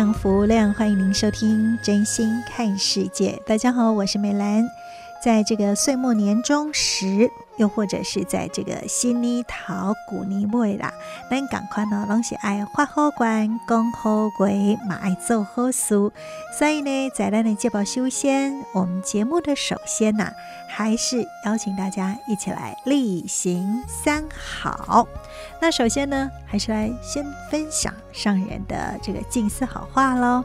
量，福无量，欢迎您收听《真心看世界》。大家好，我是美兰，在这个岁末年终时。又或者是在这个新年头、旧年尾啦，咱赶快呢，拢是爱发好愿、讲好话，嘛爱做好事。所以呢，在咱的节目修仙，我们节目的首先呐、啊，还是邀请大家一起来例行三好。那首先呢，还是来先分享上人的这个静思好话喽。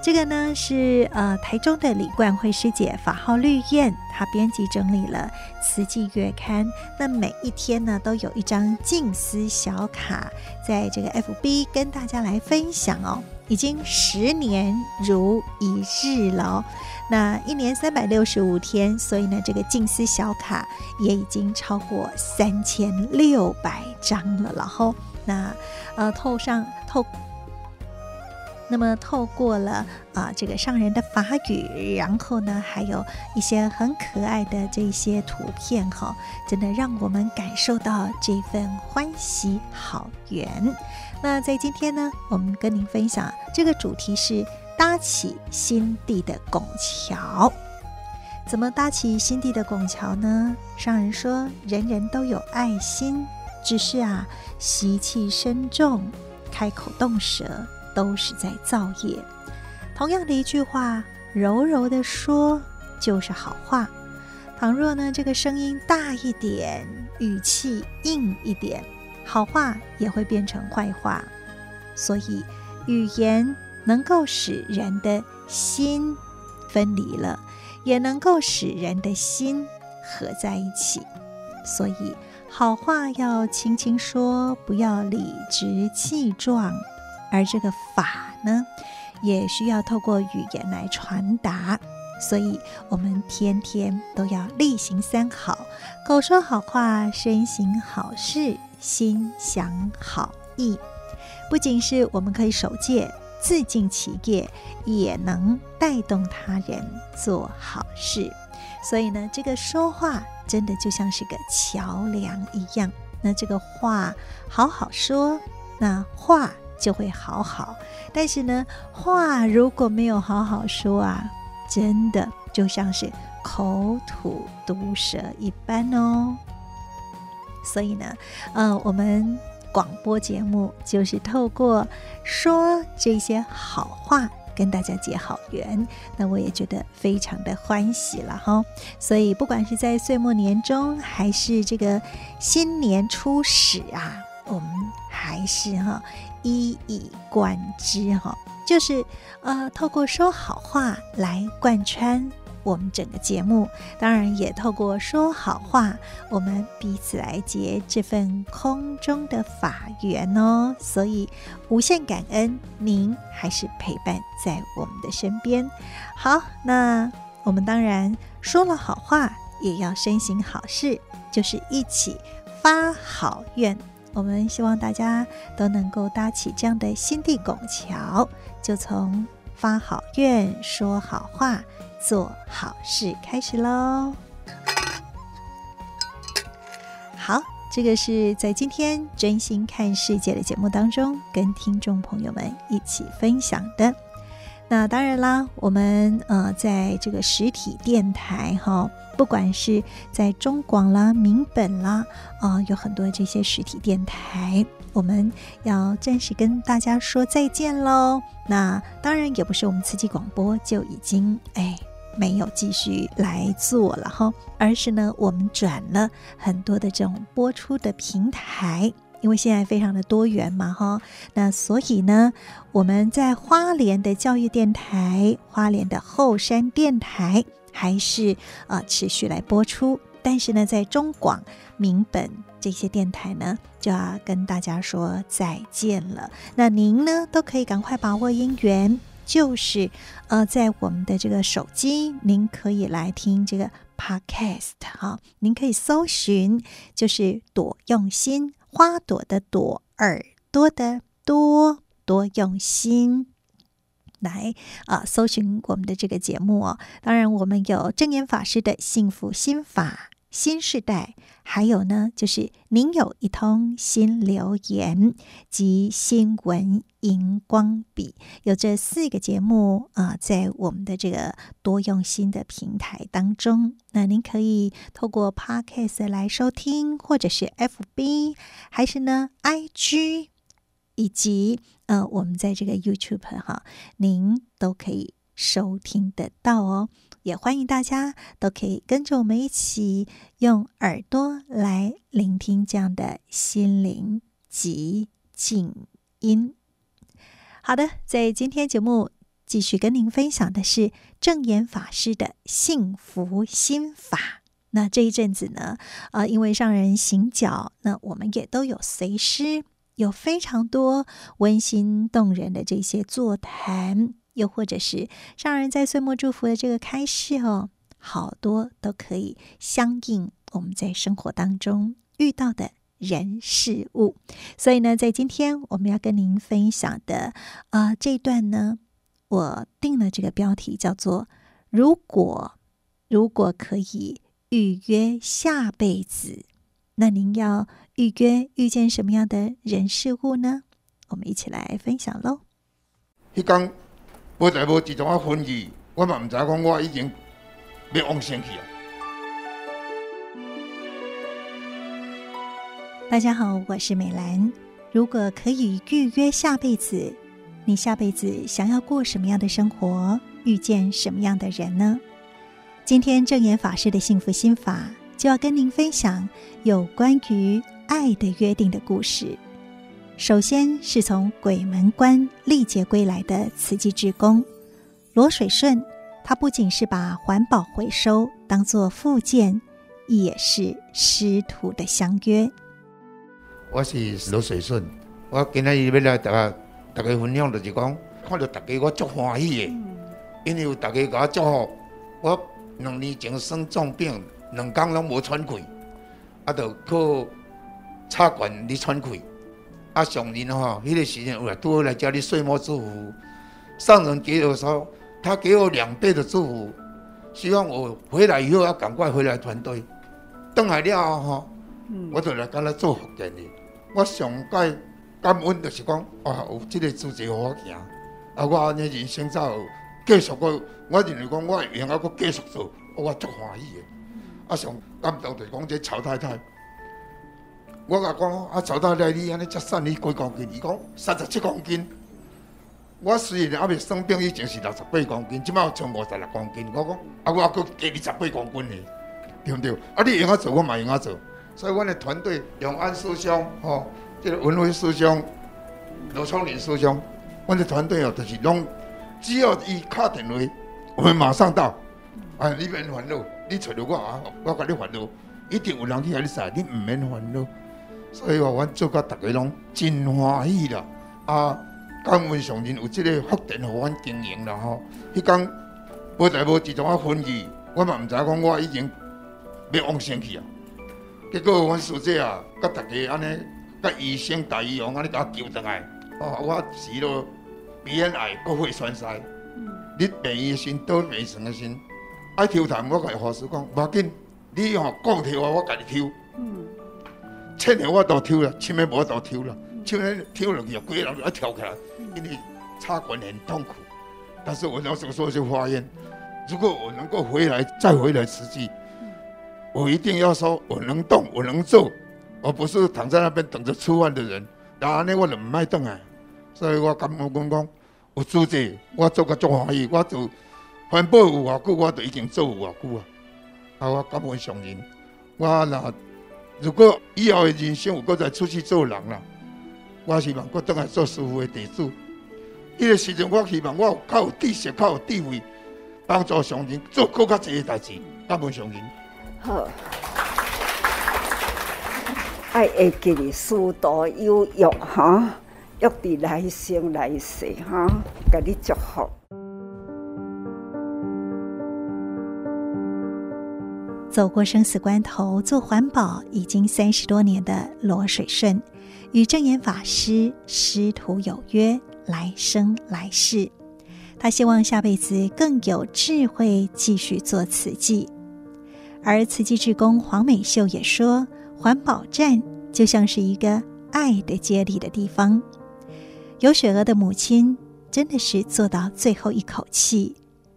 这个呢是呃台中的李冠慧师姐法号绿燕，她编辑整理了《慈济月刊》，那每一天呢都有一张静思小卡，在这个 FB 跟大家来分享哦，已经十年如一日了，那一年三百六十五天，所以呢这个静思小卡也已经超过三千六百张了，然后那呃透上透。那么透过了啊、这个上人的法语，然后呢还有一些很可爱的这些图片哈，真的让我们感受到这份欢喜好缘。那在今天呢，我们跟您分享这个主题是搭起心地的拱桥。怎么搭起心地的拱桥呢？上人说，人人都有爱心，只是啊习气深重，开口动舌。都是在造业。同样的一句话，柔柔的说就是好话；倘若呢，这个声音大一点，语气硬一点，好话也会变成坏话。所以，语言能够使人的心分离了，也能够使人的心合在一起。所以，好话要轻轻说，不要理直气壮。而这个法呢，也需要透过语言来传达，所以我们天天都要例行三好：口说好话，身行好事，心想好意。不仅是我们可以守戒、自净其业，也能带动他人做好事。所以呢，这个说话真的就像是个桥梁一样。那这个话好好说，那话。就会好好，但是呢，话如果没有好好说啊，真的就像是口吐毒舌一般哦。所以呢，呃，我们广播节目就是透过说这些好话跟大家结好缘，那我也觉得非常的欢喜了哈。所以不管是在岁末年终，还是这个新年初始啊，我们还是哈。一以贯之，哈，就是呃，透过说好话来贯穿我们整个节目，当然也透过说好话，我们彼此来结这份空中的法缘哦。所以无限感恩您还是陪伴在我们的身边。好，那我们当然说了好话，也要身行好事，就是一起发好愿。我们希望大家都能够搭起这样的心地拱桥，就从发好愿、说好话、做好事开始喽。好，这个是在今天真心看世界的节目当中，跟听众朋友们一起分享的。那当然啦，我们呃，在这个实体电台哈，不管是在中广啦、民本啦，啊、有很多这些实体电台，我们要暂时跟大家说再见喽。那当然也不是我们慈济广播就已经哎没有继续来做了哈，而是呢，我们转了很多的这种播出的平台，因为现在非常的多元嘛哈，那所以呢，我们在花莲的教育电台、花莲的后山电台还是、呃、持续来播出，但是呢，在中广、民本这些电台呢，就要跟大家说再见了。那您呢，都可以赶快把握因缘。就是，呃，在我们的这个手机，您可以来听这个 podcast 哈，您可以搜寻，就是朵用心，花朵的朵，耳朵的多，多用心，来啊，搜寻我们的这个节目哦。当然，我们有正言法师的幸福心法。新时代，还有呢，就是您有一通新留言及新闻荧光笔，有这四个节目啊、在我们的这个多用心的平台当中，那您可以透过 Podcast 来收听，或者是 FB，还是呢 IG，以及呃，我们在这个 YouTube 哈，您都可以收听得到哦。也欢迎大家都可以跟着我们一起用耳朵来聆听这样的心灵寂静音。好的，在今天节目继续跟您分享的是证严法师的幸福心法。那这一阵子呢，呃，因为上人行脚，那我们也都有随师，有非常多温馨动人的这些座谈。又或者是上人在岁末祝福的这个开示哦，好多都可以相应我们在生活当中遇到的人事物。所以呢，在今天我们要跟您分享的啊、呃、这一段呢，我定了这个标题叫做“如果如果可以预约下辈子，那您要预约遇见什么样的人事物呢？”我们一起来分享喽。一刚。无在无自从我婚礼，我嘛毋知讲我已经要往生去啊！大家好，我是美兰。如果可以预约下辈子，你下辈子想要过什么样的生活，遇见什么样的人呢？今天证严法师的幸福心法就要跟您分享有关于爱的约定的故事。首先是从鬼门关历劫归来的慈济志工罗水顺，他不仅是把环保回收当做附件，也是师徒的相约。我是罗水顺，我今日要来大家大家分享就是讲，看到大家我足欢喜的，因为有大家给我祝福，我两年前生重病，两工拢无喘气，啊，就靠插管嚟喘气。啊，上人哈，那个时间我多来家里岁末祝福。上人给我说，他给我两倍的祝福，希望我回来以后要赶快回来团队。等来了哈，我就来跟他做福建的。我上届感恩就是讲，啊，有这个组织给我行，啊，我安尼人生才有继续过。我认为讲，我会用啊，佫继续做，我足欢喜的。啊，上感动就是讲这曹太太。我甲讲，啊，曹太太，你安尼才瘦你几公斤？伊讲三十七公斤。我虽然还未生病，以前是六十八公斤，即摆有剩五十六公斤。我讲，啊，我还佫加二十八公斤呢，对不对？啊，你用啊做，我嘛用啊做。所以，阮的团队永安师兄，吼、哦，这个文辉师兄，罗聪林师兄，阮的团队哦，就是拢只要伊敲电话，我们马上到。啊，你免烦恼，你找着我啊，我甲你烦恼，一定有人去甲你杀，你毋免烦恼。所以话，阮做甲大家拢真欢喜啦！啊，感恩上人有即个福田互阮经营啦吼。迄工无在无自从我婚礼，我嘛毋知影讲我已经要往生去啊。结果阮师姐啊，甲大家安尼，甲医生大医王安尼甲我救倒来。哦，我死了鼻咽癌，骨血栓塞。嗯。你病医生都未成个心，爱抽痰，我甲法师讲，无要紧，你吼讲抽啊，我甲你抽。嗯。七年我都抽了，七年我都抽了，七年抽了就规个人就要跳起来，因为插管很痛苦。但是我那时候说就发愿，如果我能够回来再回来实际，我一定要说我能动我能做，而不是躺在那边等着吃饭的人。然后呢，我就唔爱动啊，所以我感觉讲讲，有组织，我做个足欢喜，我就环保有偌久，我都已经做有偌久啊！啊，我根本相信，我若如果以后的人生有搁再出去做人啦，我希望搁倒来做师傅的弟子。迄个时阵，我希望我有较有知识、较有地位，帮助上人做搁较济个代志，根本相信。好，爱会记师道有约哈，约伫来生来世哈，甲你祝福。走过生死关头，做环保已经三十多年的罗水顺，与证严法师师徒有约，来生来世。他希望下辈子更有智慧，继续做慈济。而慈济志工黄美秀也说，环保站就像是一个爱的接力的地方。有雪娥的母亲真的是做到最后一口气，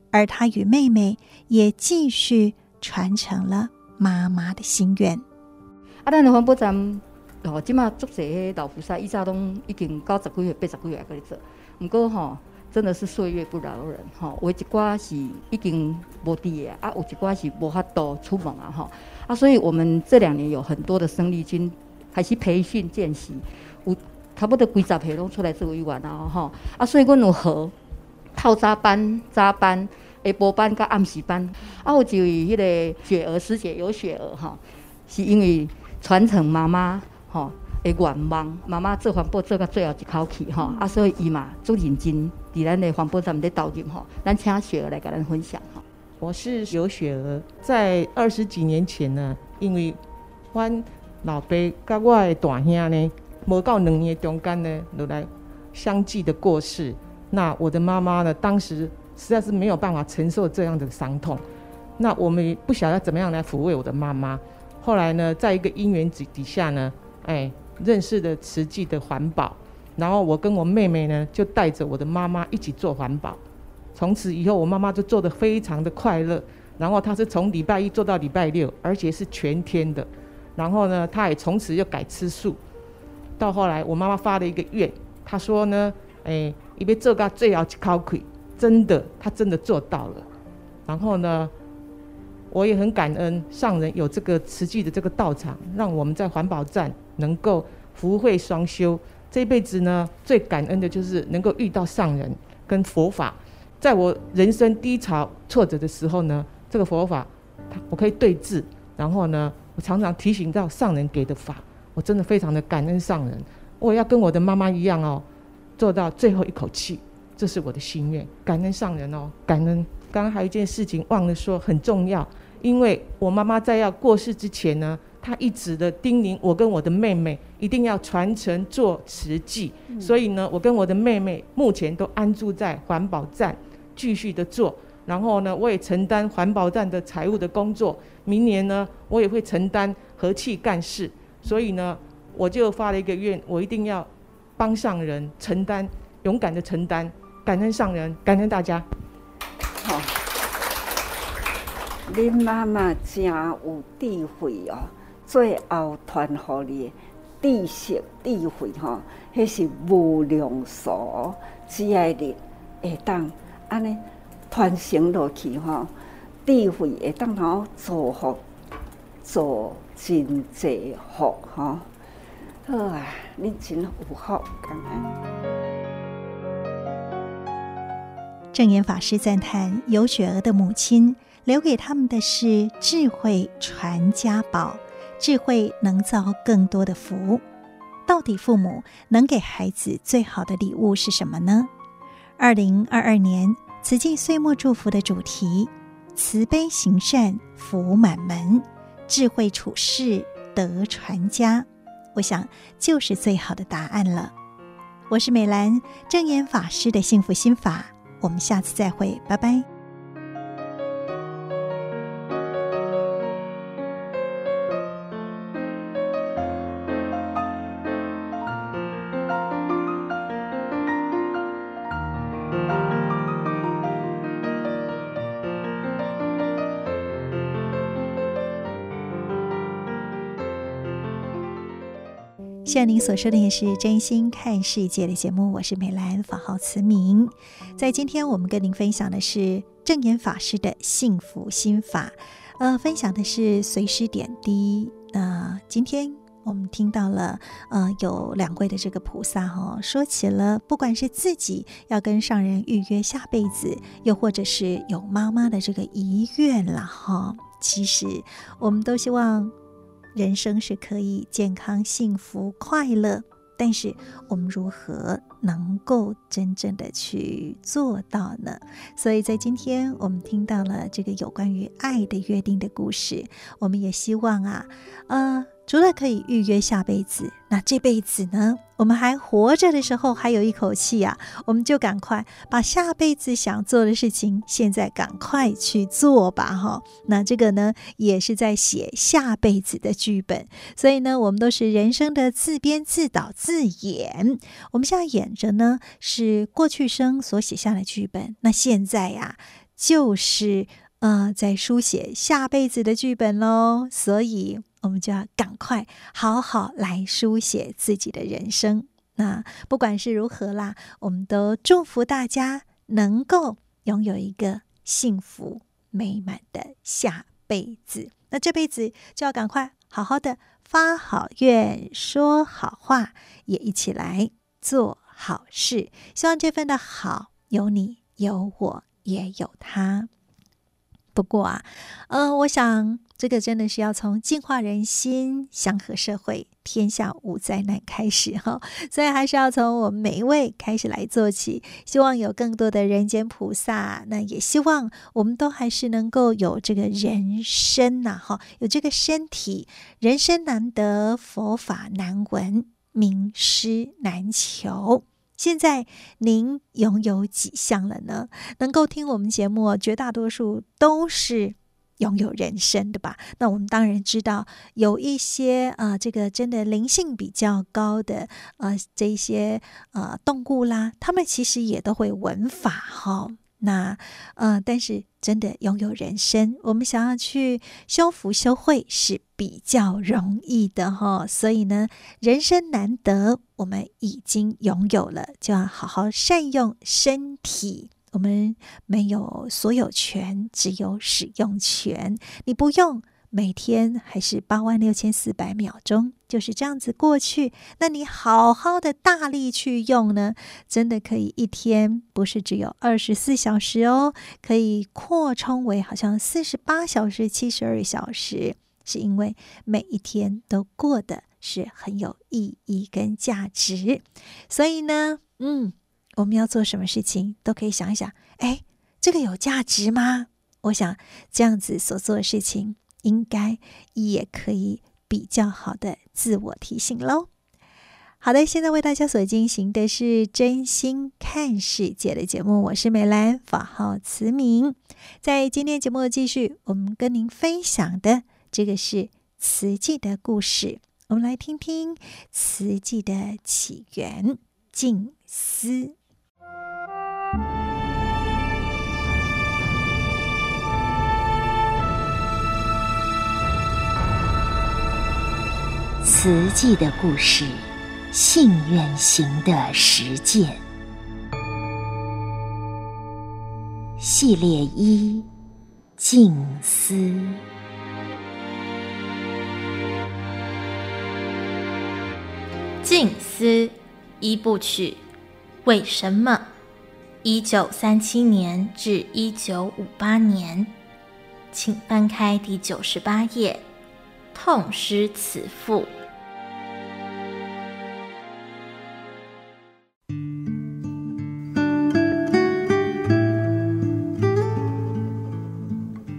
而她与妹妹也继续。传承了妈妈的心愿。啊，咱的环保站哦，即马足侪老菩萨，以前拢已经九十几岁、八十几岁搁咧做。毋过吼，真的是岁月不饶人吼。有一寡是已经无伫诶，啊，有一寡是无法度出门啊吼。啊，所以我们这两年有很多的生力军开始培训见习，有差不多几十个拢出来做委员啊吼。啊，所以阮有和透早班、扎班。下晡班甲暗时班，啊，有一位迄个雪儿师姐，有雪儿哈，是因为传承妈妈吼的愿望，妈妈做环保做到最后一口气哈，啊，所以伊嘛做认真，伫咱的环保站咧投入吼，咱请雪儿来甲咱分享哈。我是有雪儿，在二十几年前呢，因为阮老爸甲我的大兄呢，无到两年中间呢，就来相继的过世，那我的妈妈呢，当时。实在是没有办法承受这样的伤痛，那我们不晓得怎么样来抚慰我的妈妈。后来呢，在一个因缘底底下呢，哎，认识了慈济的环保，然后我跟我妹妹呢，就带着我的妈妈一起做环保。从此以后，我妈妈就做得非常的快乐。然后她是从礼拜一做到礼拜六，而且是全天的。然后呢，她也从此又改吃素。到后来，我妈妈发了一个愿，她说呢，哎，因为做到最后一口气。真的，他真的做到了。然后呢，我也很感恩上人有这个慈济的这个道场，让我们在环保站能够福慧双修。这一辈子呢，最感恩的就是能够遇到上人跟佛法。在我人生低潮挫折的时候呢，这个佛法，我可以对治。然后呢，我常常提醒到上人给的法，我真的非常的感恩上人。我要跟我的妈妈一样哦，做到最后一口气。这是我的心愿，感恩上人哦，感恩。刚刚还有一件事情忘了说，很重要，因为我妈妈在要过世之前呢，她一直的叮咛我跟我的妹妹一定要传承做慈济，嗯、所以呢，我跟我的妹妹目前都安住在环保站继续的做，然后呢，我也承担环保站的财务的工作，明年呢，我也会承担和气干事，所以呢，我就发了一个愿，我一定要帮上人承担，勇敢的承担。感恩上人，感恩大家。好，恁妈妈真有智慧哦，最后传予你知识智慧吼，迄是无量数，只爱你会当安尼传承落去吼，智慧会当好造福，做真济福吼。好啊，恁真有福，感恩。证严法师赞叹有雪娥的母亲留给他们的是智慧传家宝，智慧能造更多的福。到底父母能给孩子最好的礼物是什么呢？二零二二年慈济岁末祝福的主题：慈悲行善福满门，智慧处世德传家。我想就是最好的答案了。我是美兰，正严法师的幸福心法。我们下次再会，拜拜。现在您所收听的是《真心看世界》的节目，我是美兰，法号慈明。在今天，我们跟您分享的是正言法师的幸福心法，呃，分享的是随师点滴。那、呃、今天我们听到了，呃，有两位的这个菩萨哈、哦，说起了不管是自己要跟上人预约下辈子，又或者是有妈妈的这个遗愿了哈，其实我们都希望人生是可以健康、幸福、快乐。但是我们如何能够真正的去做到呢？所以在今天我们听到了这个有关于爱的约定的故事，我们也希望啊，呃。除了可以预约下辈子，那这辈子呢？我们还活着的时候，还有一口气呀，我们就赶快把下辈子想做的事情，现在赶快去做吧，哈。那这个呢，也是在写下辈子的剧本。所以呢，我们都是人生的自编自导自演。我们现在演着呢，是过去生所写下的剧本。那现在呀，就是呃，在书写下辈子的剧本喽。所以。我们就要赶快好好来书写自己的人生。那不管是如何啦，我们都祝福大家能够拥有一个幸福美满的下辈子。那这辈子就要赶快好好的发好愿、说好话，也一起来做好事。希望这份的好有你有我也有他。不过啊，呃，我想这个真的是要从净化人心、祥和社会、天下无灾难开始哈，所以还是要从我们每一位开始来做起。希望有更多的人间菩萨，那也希望我们都还是能够有这个人身呐，哈，有这个身体，人生难得，佛法难闻，名师难求。现在您拥有几项了呢？能够听我们节目，绝大多数都是拥有人生的吧？那我们当然知道，有一些啊、呃，这个真的灵性比较高的啊，这些啊动物啦，他们其实也都会闻法哈。那，呃，但是真的拥有人生，我们想要去修福修慧是比较容易的哈。所以呢，人生难得，我们已经拥有了，就要好好善用身体。我们没有所有权，只有使用权。你不用。每天还是八万六千四百秒钟，就是这样子过去。那你好好的大力去用呢，真的可以一天不是只有二十四小时哦，可以扩充为好像四十八小时、七十二小时，是因为每一天都过得是很有意义跟价值。所以呢，嗯，我们要做什么事情都可以想一想，哎，这个有价值吗？我想这样子所做的事情。应该也可以比较好的自我提醒喽。好的，现在为大家所进行的是真心看世界的节目，我是美兰，法号慈明。在今天节目继续，我们跟您分享的这个是慈济的故事，我们来听听慈济的起源——静思。慈济的故事，信愿行的实践，系列一：静思。静思一部曲，为什么？一九三七年至一九五八年，请翻开第九十八页。痛失慈父。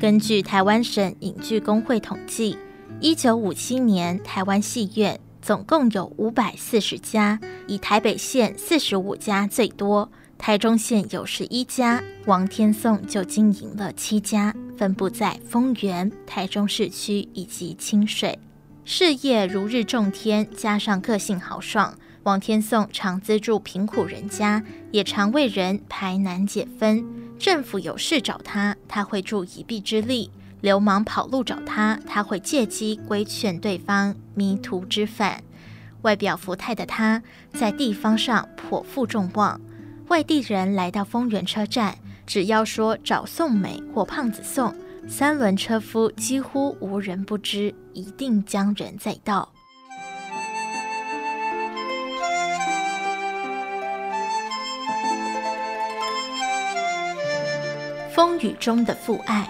根据台湾省影剧工会统计，一九五七年台湾戏院总共有五百四十家，以台北县四十五家最多。台中县有十一家，王天颂就经营了七家，分布在丰原、台中市区以及清水。事业如日中天，加上个性豪爽，王天颂常资助贫苦人家，也常为人排难解纷。政府有事找他，他会助一臂之力；流氓跑路找他，他会借机规劝对方迷途知返。外表福态的他，在地方上颇负众望。外地人来到丰原车站，只要说找宋美或胖子宋，三轮车夫几乎无人不知，一定将人载到。风雨中的父爱。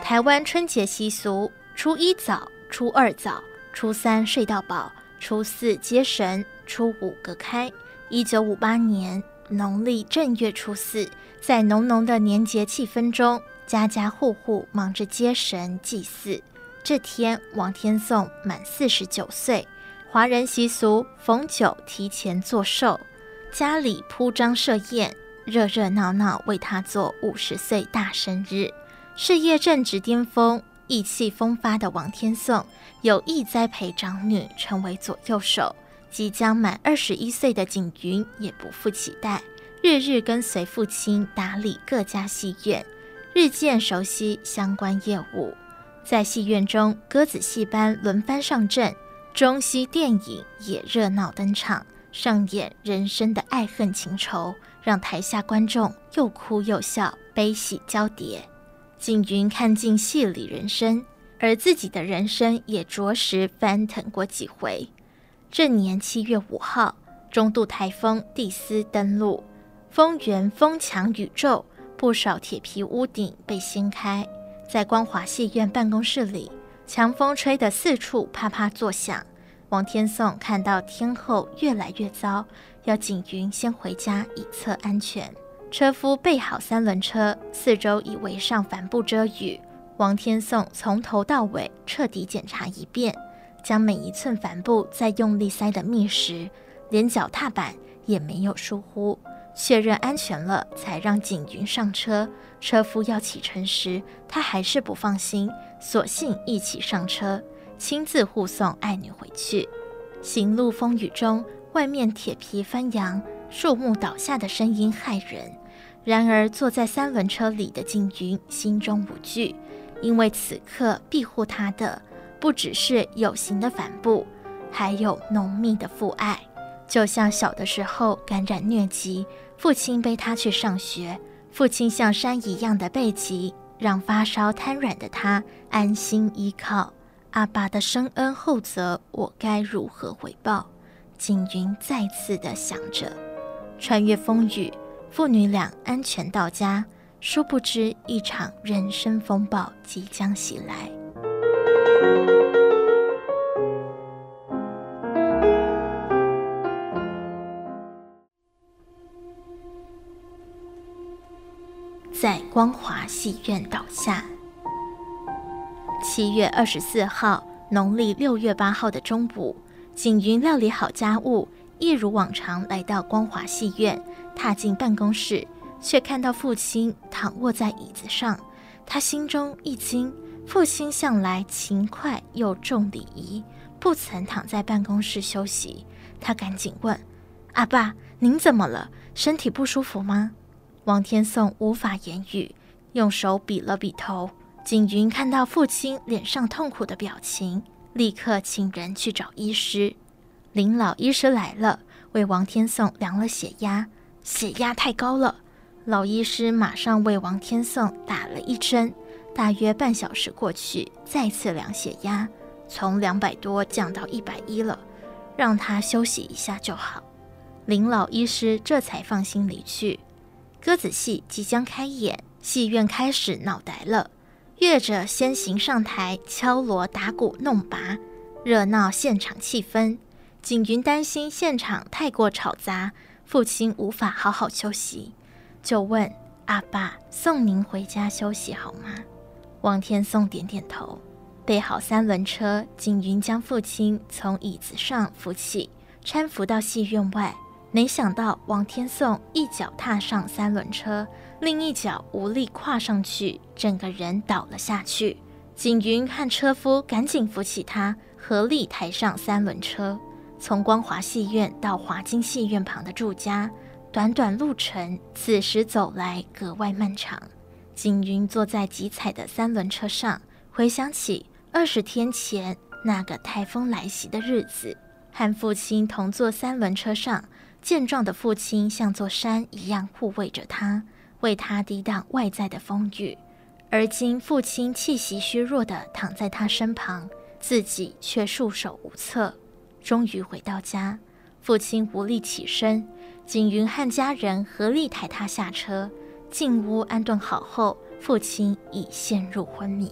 台湾春节习俗：初一早，初二早，初三睡到饱，初四接神，初五隔开。一九五八年农历正月初四，在浓浓的年节气氛中，家家户户忙着接神祭祀。这天，王天颂满四十九岁。华人习俗，逢九提前做寿。家里铺张设宴，热热闹闹为他做五十岁大生日。事业正值巅峰，意气风发的王天颂有意栽培长女成为左右手。即将满二十一岁的景云也不负期待，日日跟随父亲打理各家戏院，日渐熟悉相关业务。在戏院中，鸽子戏班轮番上阵，中西电影也热闹登场。上演人生的爱恨情仇，让台下观众又哭又笑，悲喜交叠。景云看尽戏里人生，而自己的人生也着实翻腾过几回。这年七月五号，中度台风蒂斯登陆，风源风强宇宙，不少铁皮屋顶被掀开。在光华戏院办公室里，强风吹得四处啪啪作响。王天颂看到天候越来越糟，要景云先回家以策安全。车夫备好三轮车，四周已围上帆布遮雨。王天颂从头到尾彻底检查一遍，将每一寸帆布再用力塞得密实，连脚踏板也没有疏忽。确认安全了，才让景云上车。车夫要启程时，他还是不放心，索性一起上车。亲自护送爱女回去，行路风雨中，外面铁皮翻扬，树木倒下的声音骇人。然而，坐在三轮车里的景云心中无惧，因为此刻庇护他的不只是有形的帆布，还有浓密的父爱。就像小的时候感染疟疾，父亲背他去上学，父亲像山一样的背脊，让发烧瘫软的他安心依靠。阿爸的深恩厚泽，我该如何回报？景云再次的想着。穿越风雨，父女俩安全到家。殊不知，一场人生风暴即将袭来。在光华戏院倒下。七月二十四号，农历六月八号的中午，景云料理好家务，一如往常来到光华戏院。踏进办公室，却看到父亲躺卧在椅子上。他心中一惊，父亲向来勤快又重礼仪，不曾躺在办公室休息。他赶紧问：“阿爸，您怎么了？身体不舒服吗？”王天颂无法言语，用手比了比头。景云看到父亲脸上痛苦的表情，立刻请人去找医师。林老医师来了，为王天颂量了血压，血压太高了。老医师马上为王天颂打了一针。大约半小时过去，再次量血压，从两百多降到一百一了，让他休息一下就好。林老医师这才放心离去。鸽子戏即将开演，戏院开始闹台了。乐者先行上台敲锣打鼓弄拔，热闹现场气氛。景云担心现场太过吵杂，父亲无法好好休息，就问阿爸：“送您回家休息好吗？”王天颂点点头。备好三轮车，景云将父亲从椅子上扶起，搀扶到戏院外。没想到王天颂一脚踏上三轮车。另一脚无力跨上去，整个人倒了下去。景云和车夫赶紧扶起他，合力抬上三轮车。从光华戏院到华金戏院旁的住家，短短路程，此时走来格外漫长。景云坐在急踩的三轮车上，回想起二十天前那个台风来袭的日子，和父亲同坐三轮车上，健壮的父亲像座山一样护卫着他，为他抵挡外在的风雨。而今父亲气息虚弱地躺在他身旁，自己却束手无策。终于回到家，父亲无力起身，景云和家人合力抬他下车，进屋安顿好后，父亲已陷入昏迷。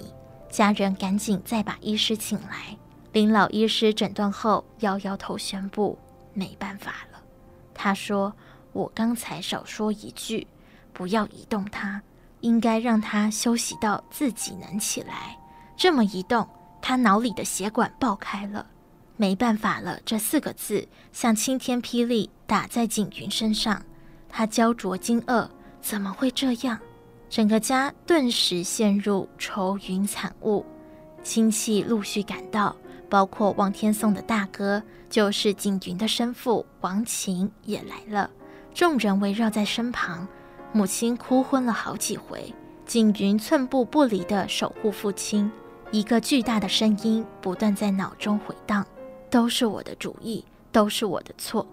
家人赶紧再把医师请来，林老医师诊断后摇摇头宣布没办法了。他说：“我刚才少说一句，不要移动他。”应该让他休息到自己能起来。这么一动，他脑里的血管爆开了。没办法了，这四个字像晴天霹雳打在景云身上。他焦灼惊愕，怎么会这样？整个家顿时陷入愁云惨雾。亲戚陆续赶到，包括望天颂的大哥，就是景云的生父王琴也来了。众人围绕在身旁。母亲哭昏了好几回，景云寸步不离地守护父亲。一个巨大的声音不断在脑中回荡：“都是我的主意，都是我的错。”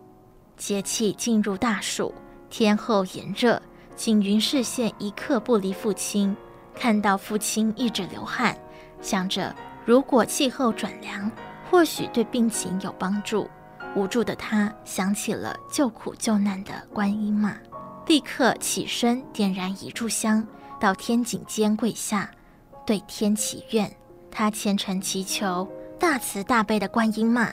节气进入大暑，天候炎热，景云视线一刻不离父亲。看到父亲一直流汗，想着如果气候转凉，或许对病情有帮助。无助的他想起了救苦救难的观音妈。立刻起身，点燃一炷香，到天井间跪下，对天祈愿。他虔诚祈求大慈大悲的观音妈，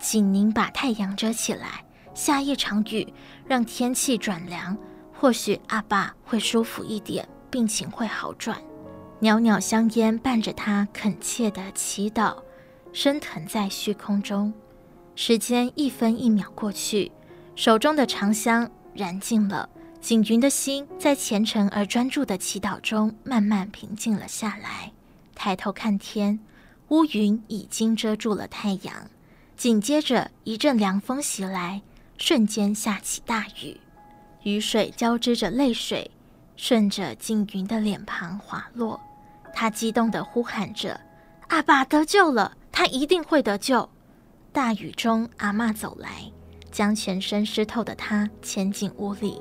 请您把太阳遮起来，下一场雨，让天气转凉，或许阿爸会舒服一点，病情会好转。袅袅香烟伴着他恳切的祈祷，升腾在虚空中。时间一分一秒过去，手中的长香燃尽了。景云的心在虔诚而专注的祈祷中慢慢平静了下来。抬头看天，乌云已经遮住了太阳。紧接着一阵凉风袭来，瞬间下起大雨。雨水交织着泪水，顺着静云的脸庞滑落。他激动地呼喊着：“阿爸得救了，他一定会得救！”大雨中，阿嬷走来，将全身湿透的他牵进屋里。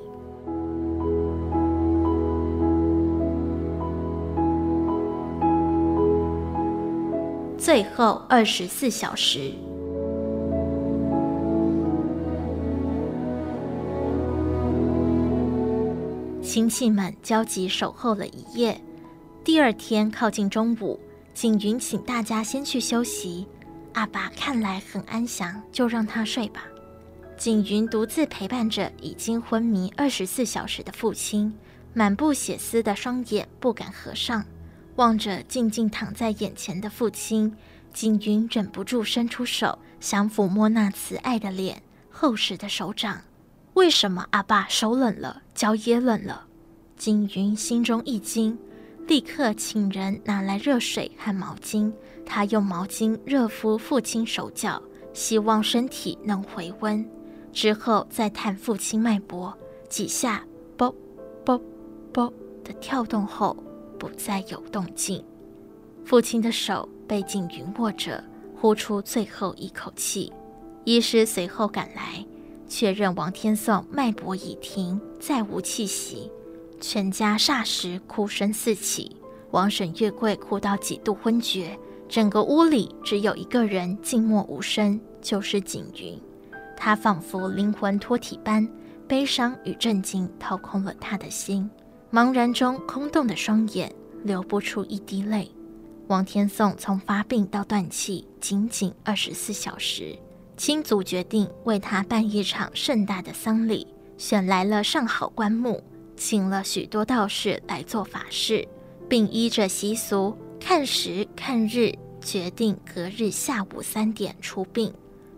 最后二十四小时，亲戚们焦急守候了一夜。第二天靠近中午，景云请大家先去休息。阿爸看来很安详，就让他睡吧。景云独自陪伴着已经昏迷二十四小时的父亲，满布血丝的双眼不敢合上。望着静静躺在眼前的父亲，景云忍不住伸出手，想抚摸那慈爱的脸、厚实的手掌。为什么阿爸手冷了，脚也冷了？景云心中一惊，立刻请人拿来热水和毛巾。他用毛巾热敷父亲手脚，希望身体能回温。之后再探父亲脉搏，几下，啵啵啵的跳动后。不再有动静，父亲的手被景云握着，呼出最后一口气。医师随后赶来，确认王天颂脉搏已停，再无气息。全家霎时哭声四起，王婶月桂哭到几度昏厥，整个屋里只有一个人静默无声，就是景云。他仿佛灵魂脱体般，悲伤与震惊掏空了他的心。茫然中，空洞的双眼流不出一滴泪。王天颂从发病到断气，仅仅二十四小时。亲族决定为他办一场盛大的丧礼，选来了上好棺木，请了许多道士来做法事，并依着习俗看时看日，决定隔日下午三点出殡。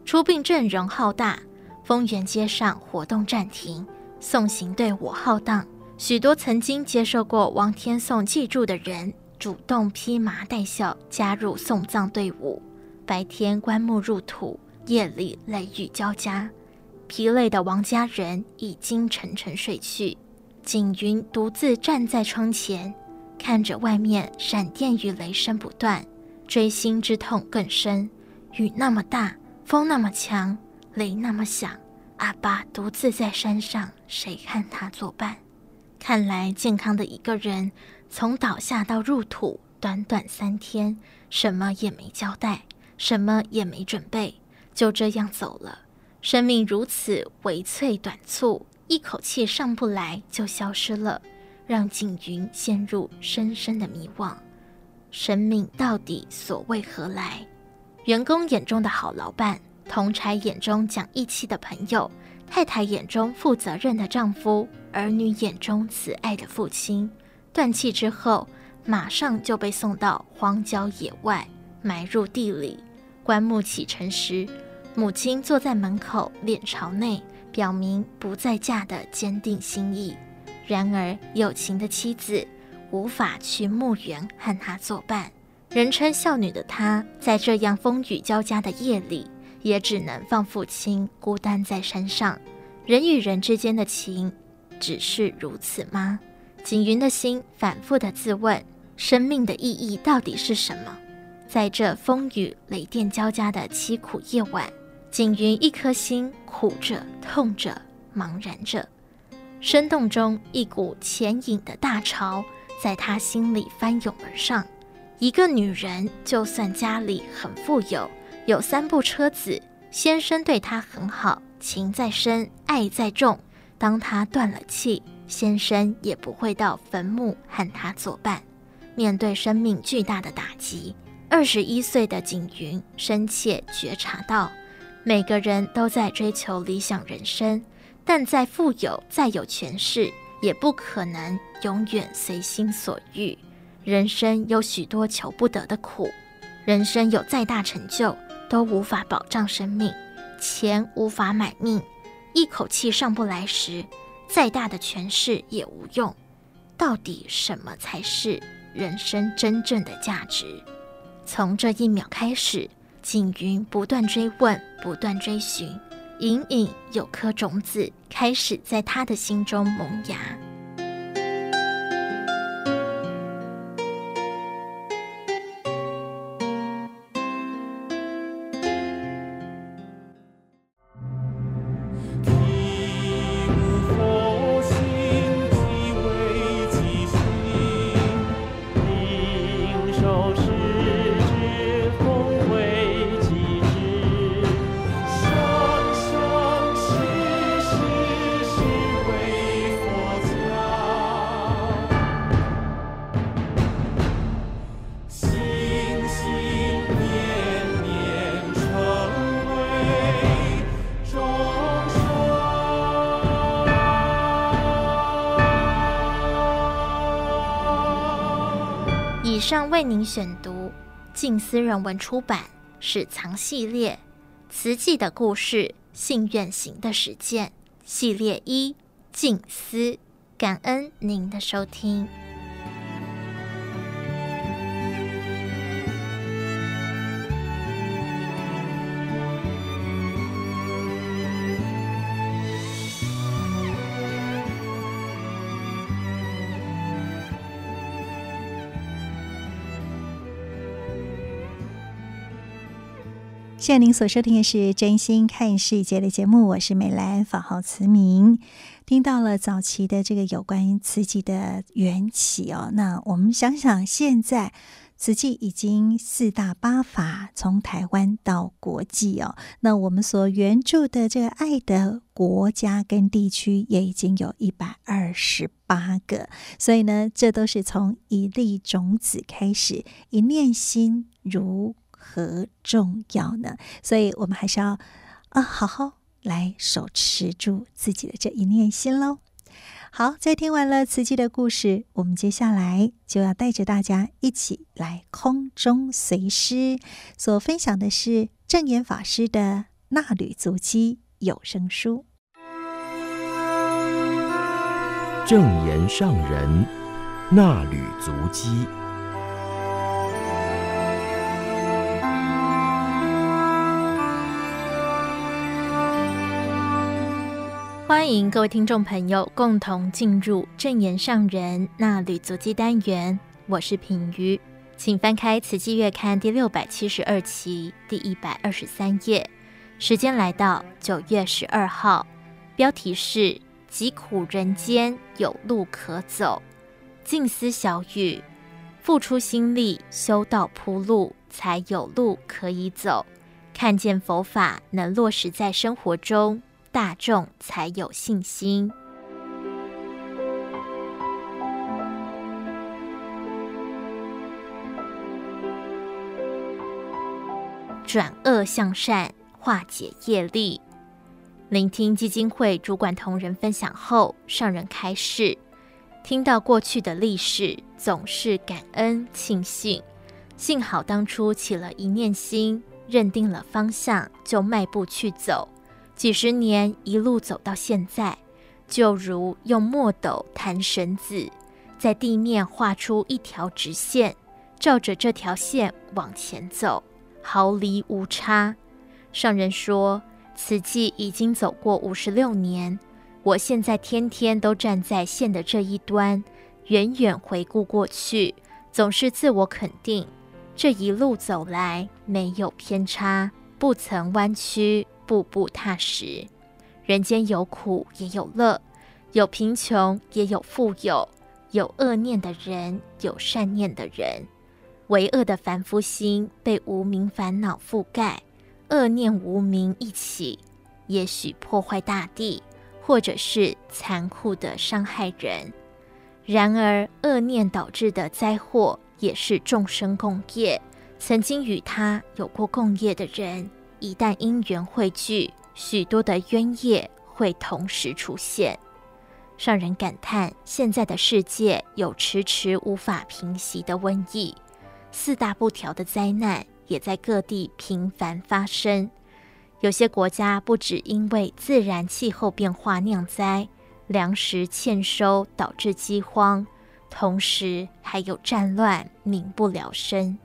出殡阵容浩大，丰原街上活动暂停，送行队伍浩荡。许多曾经接受过王天颂祭祝的人，主动披麻戴孝加入送葬队伍。白天棺木入土，夜里雷雨交加，疲累的王家人已经沉沉睡去。景云独自站在窗前，看着外面闪电与雷声不断，锥心之痛更深。雨那么大，风那么强，雷那么响，阿爸独自在山上，谁看他作伴？看来健康的一个人，从倒下到入土，短短三天，什么也没交代，什么也没准备，就这样走了。生命如此微脆短促，一口气上不来就消失了，让景云陷入深深的迷惘。生命到底所为何来？员工眼中的好老板。同柴眼中讲义气的朋友，太太眼中负责任的丈夫，儿女眼中慈爱的父亲，断气之后，马上就被送到荒郊野外，埋入地里。棺木启程时，母亲坐在门口，脸朝内，表明不再嫁的坚定心意。然而，有情的妻子无法去墓园和他作伴。人称孝女的她，在这样风雨交加的夜里。也只能放父亲孤单在山上。人与人之间的情，只是如此吗？景云的心反复地自问：生命的意义到底是什么？在这风雨雷电交加的凄苦夜晚，景云一颗心苦着、痛着、茫然着。深洞中一股潜隐的大潮，在他心里翻涌而上。一个女人，就算家里很富有。有三部车子，先生对她很好，情在深，爱在重。当他断了气，先生也不会到坟墓和他作伴。面对生命巨大的打击，二十一岁的景云深切觉察到，每个人都在追求理想人生，但再富有、再有权势，也不可能永远随心所欲。人生有许多求不得的苦，人生有再大成就。都无法保障生命，钱无法买命，一口气上不来时，再大的权势也无用。到底什么才是人生真正的价值？从这一秒开始，景云不断追问，不断追寻，隐隐有颗种子开始在他的心中萌芽。您选读静思人文出版《史藏系列》慈济的故事、信愿行的实践系列一静思，感恩您的收听。现在您所收听的是《真心看世界》的节目，我是美兰，法号慈明。听到了早期的这个有关慈济的缘起哦，那我们想想，现在慈济已经四大八法从台湾到国际哦，那我们所援助的这个爱的国家跟地区也已经有一百二十八个，所以呢，这都是从一粒种子开始，一念心如。何重要呢？所以我们还是要啊，好好来手持住自己的这一念心喽。好，在听完了慈济的故事，我们接下来就要带着大家一起来空中随师，所分享的是证严法师的《纳履足迹》有声书。证言上人《纳履足迹》。欢迎各位听众朋友共同进入正言上人那履足迹单元，我是品瑜，请翻开《慈济月刊》第六百七十二期第一百二十三页，时间来到九月十二号标题是“疾苦人间有路可走”，静思小语，付出心力修道铺路，才有路可以走。看见佛法能落实在生活中，大众才有信心。转恶向善，化解业力。聆听基金会主管同仁分享后，上人开示：听到过去的历史，总是感恩庆幸，幸好当初起了一念心。认定了方向，就迈步去走，几十年一路走到现在，就如用墨斗弹绳子，在地面画出一条直线，照着这条线往前走，毫厘无差。上人说，此际已经走过五十六年，我现在天天都站在线的这一端，远远回顾过去，总是自我肯定。这一路走来，没有偏差，不曾弯曲，步步踏实。人间有苦也有乐，有贫穷也有富有，有恶念的人，有善念的人。为恶的凡夫心被无明烦恼覆盖，恶念无明一起，也许破坏大地，或者是残酷的伤害人。然而，恶念导致的灾祸。也是众生共业，曾经与他有过共业的人，一旦因缘汇聚，许多的冤业会同时出现，让人感叹现在的世界有迟迟无法平息的瘟疫，四大不调的灾难也在各地频繁发生。有些国家不只因为自然气候变化酿灾，粮食欠收导致饥荒。同时还有战乱，民不聊生。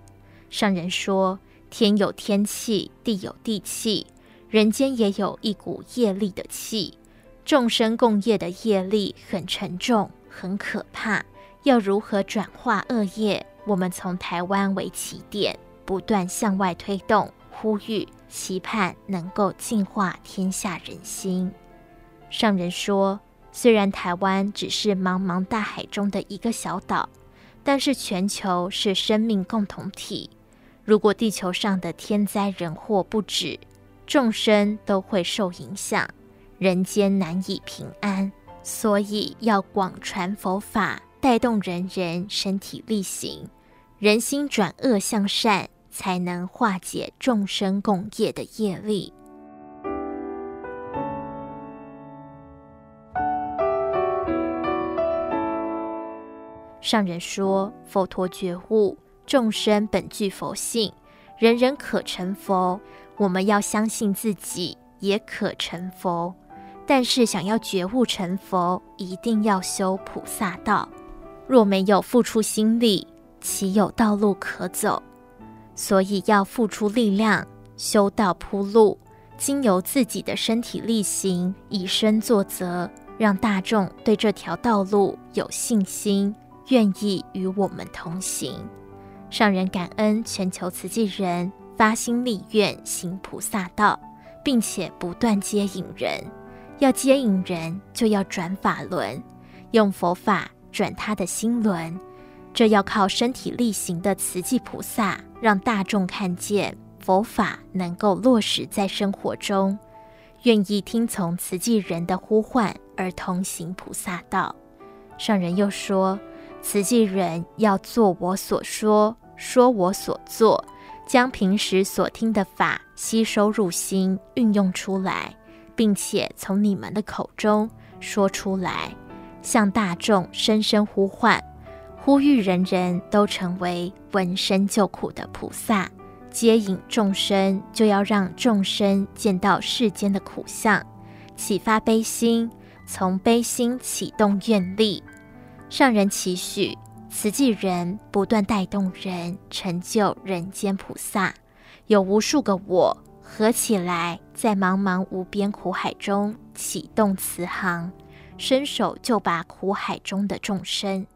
上人说：“天有天气，地有地气，人间也有一股业力的气。众生共业的业力很沉重，很可怕。要如何转化恶业？我们从台湾为起点，不断向外推动，呼吁、期盼能够净化天下人心。”上人说。虽然台湾只是茫茫大海中的一个小岛，但是全球是生命共同体。如果地球上的天灾人祸不止，众生都会受影响，人间难以平安。所以要广传佛法，带动人人身体力行，人心转恶向善，才能化解众生共业的业力。上人说：“佛陀觉悟，众生本具佛性，人人可成佛。我们要相信自己也可成佛，但是想要觉悟成佛，一定要修菩萨道。若没有付出心力，岂有道路可走？所以要付出力量，修道铺路，经由自己的身体力行，以身作则，让大众对这条道路有信心。”愿意与我们同行，上人感恩全球慈济人发心立愿行菩萨道，并且不断接引人。要接引人，就要转法轮，用佛法转他的心轮。这要靠身体力行的慈济菩萨，让大众看见佛法能够落实在生活中，愿意听从慈济人的呼唤而同行菩萨道。上人又说。慈济人要做我所说，说我所做，将平时所听的法吸收入心，运用出来，并且从你们的口中说出来，向大众深深呼唤，呼吁人人都成为闻声救苦的菩萨，接引众生，就要让众生见到世间的苦相，启发悲心，从悲心启动愿力。上人期许慈济人不断带动人成就人间菩萨，有无数个我合起来，在茫茫无边苦海中启动慈航，伸手就把苦海中的众生。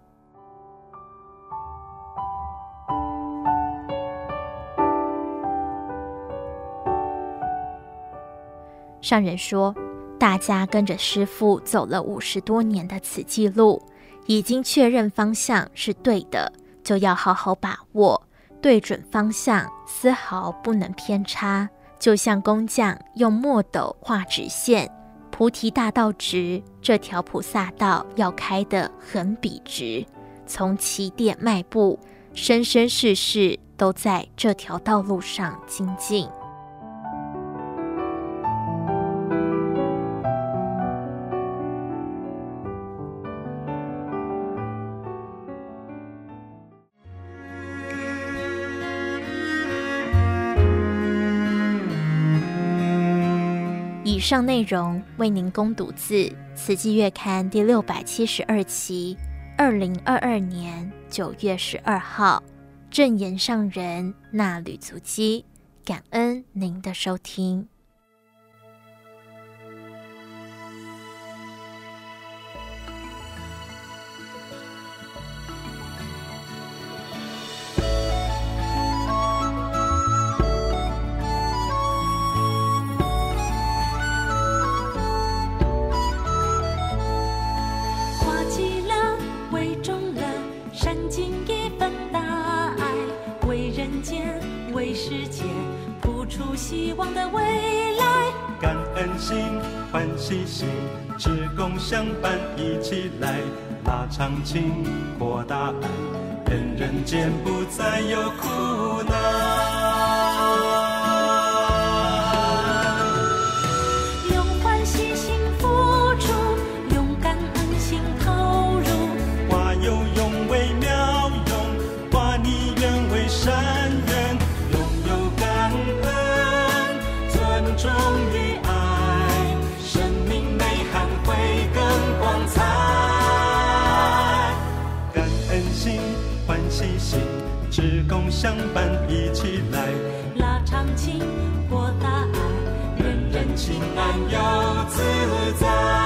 上人说，大家跟着师父走了五十多年的慈济路，已经确认方向是对的，就要好好把握，对准方向，丝毫不能偏差。就像工匠用墨斗画直线，菩提大道直，这条菩萨道要开得很笔直。从起点迈步，生生世世都在这条道路上精进。上内容为您攻读自《慈济月刊》第六百七十二期，二零二二年九月十二号，正言上人那旅足迹，感恩您的收听。希望的未来，感恩心，欢喜心，志工相伴一起来，拉长情，扩大爱，愿人间不再有苦难。相伴一起来，拉长情，扩大爱，人人情安又自在。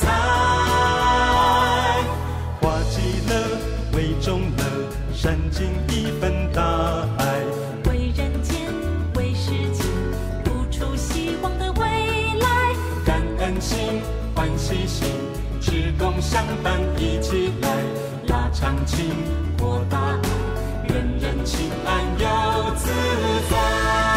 彩。花极乐，为众乐，善尽一份大爱。为人间，为世界，付出希望的未来。感恩心，欢喜心，志工相伴一起来，拉长情，扩大爱，人人情安又自在。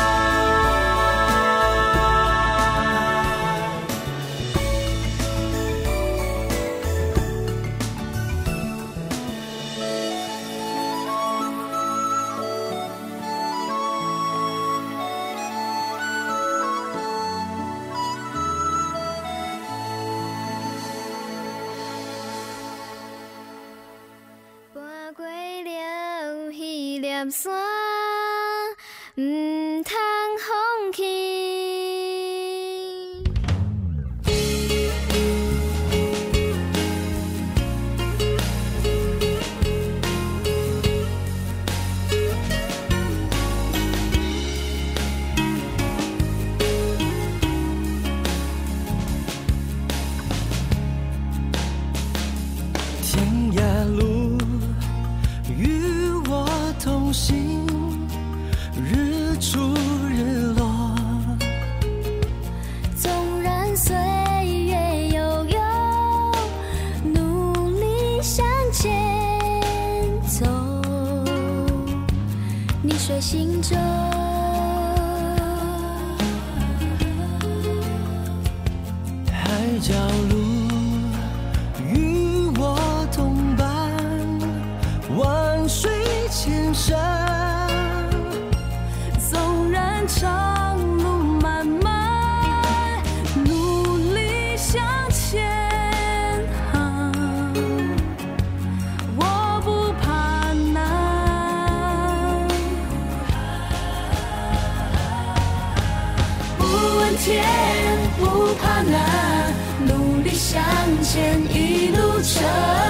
向前一路程。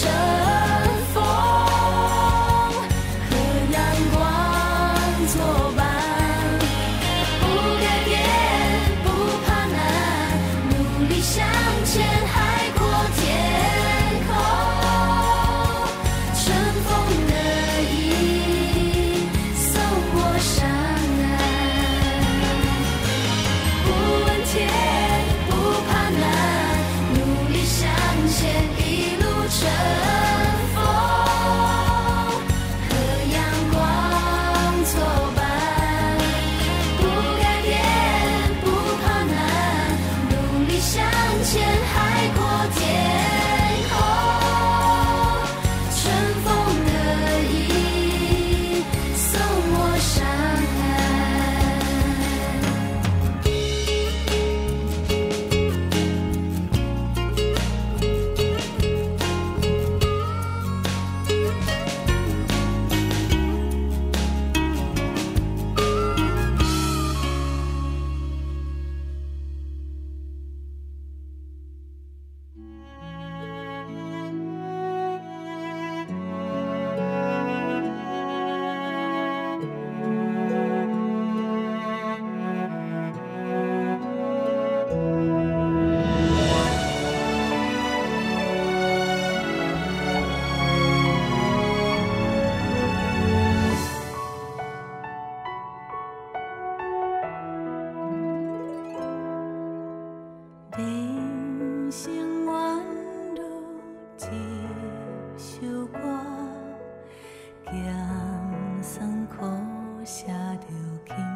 show. Đã 轻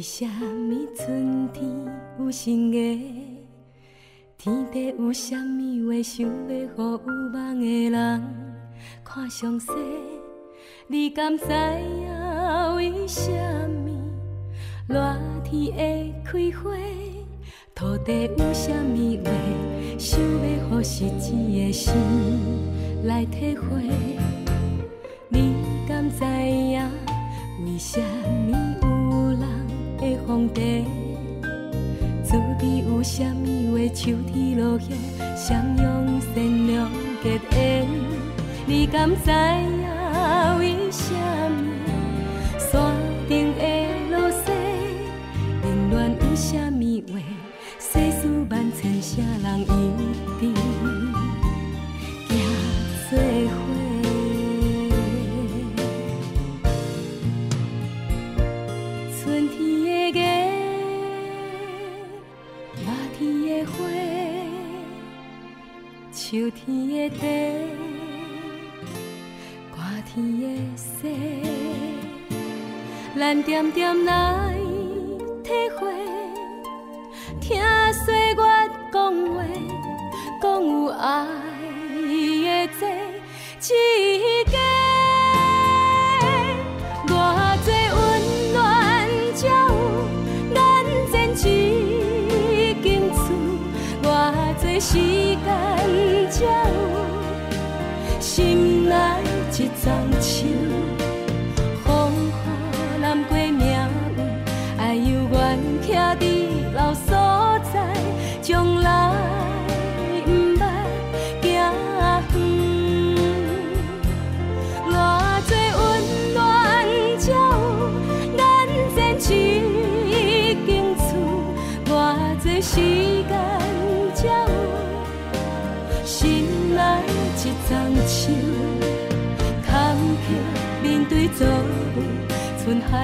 为什么春天有新芽？天地有啥物话想要予有梦的人看详细？你敢知影为什么热天会开花？土地有啥物话想要予失志的心来体会？你敢知影为什么皇帝？滋味有啥物话？秋天落叶，相拥善良结缘。你敢知影为啥物山顶的落雪？冷暖有啥物话？世事万千，啥人一秋天的茶，寒天的雪，咱点点来体会。听岁月讲话，讲有爱的这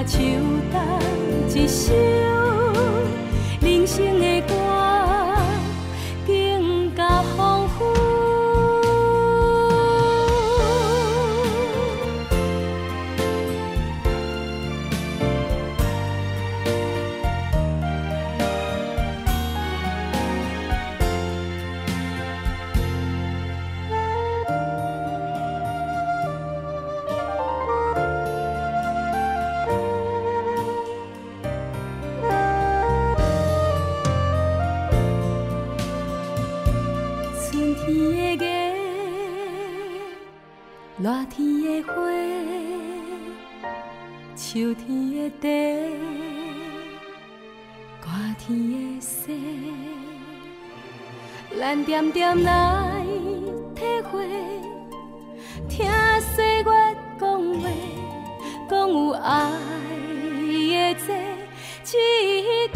秋天的月，热天的花秋天的茶，寒天的雪，咱点点来体会。听岁月讲话，讲有爱的这一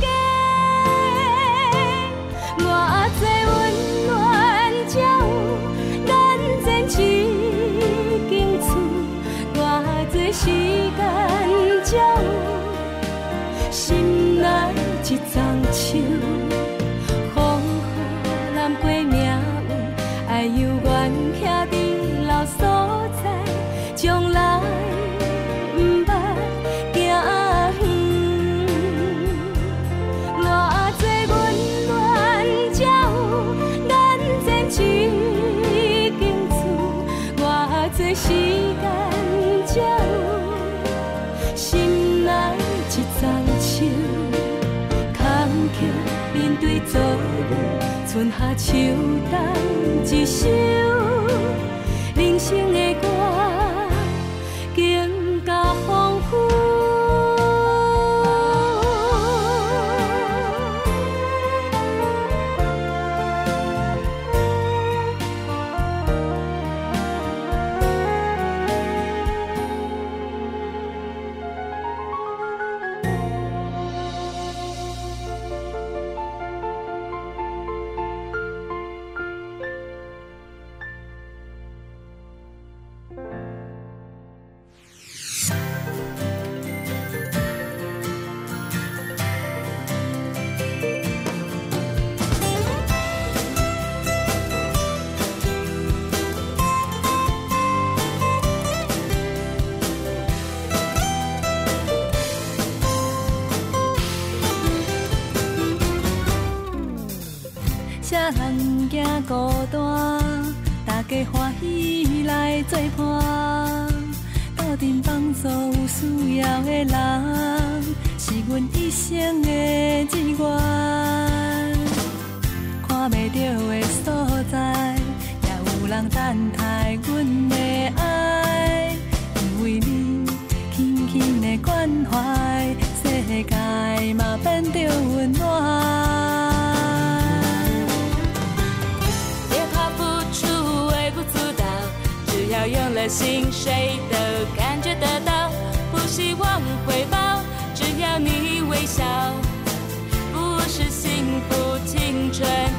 人，是阮一生的志愿。看袂到的所在，也有人等待阮的爱，因为你轻轻的关怀，世界嘛变得温暖。只要用了心，谁笑，不是幸福青春。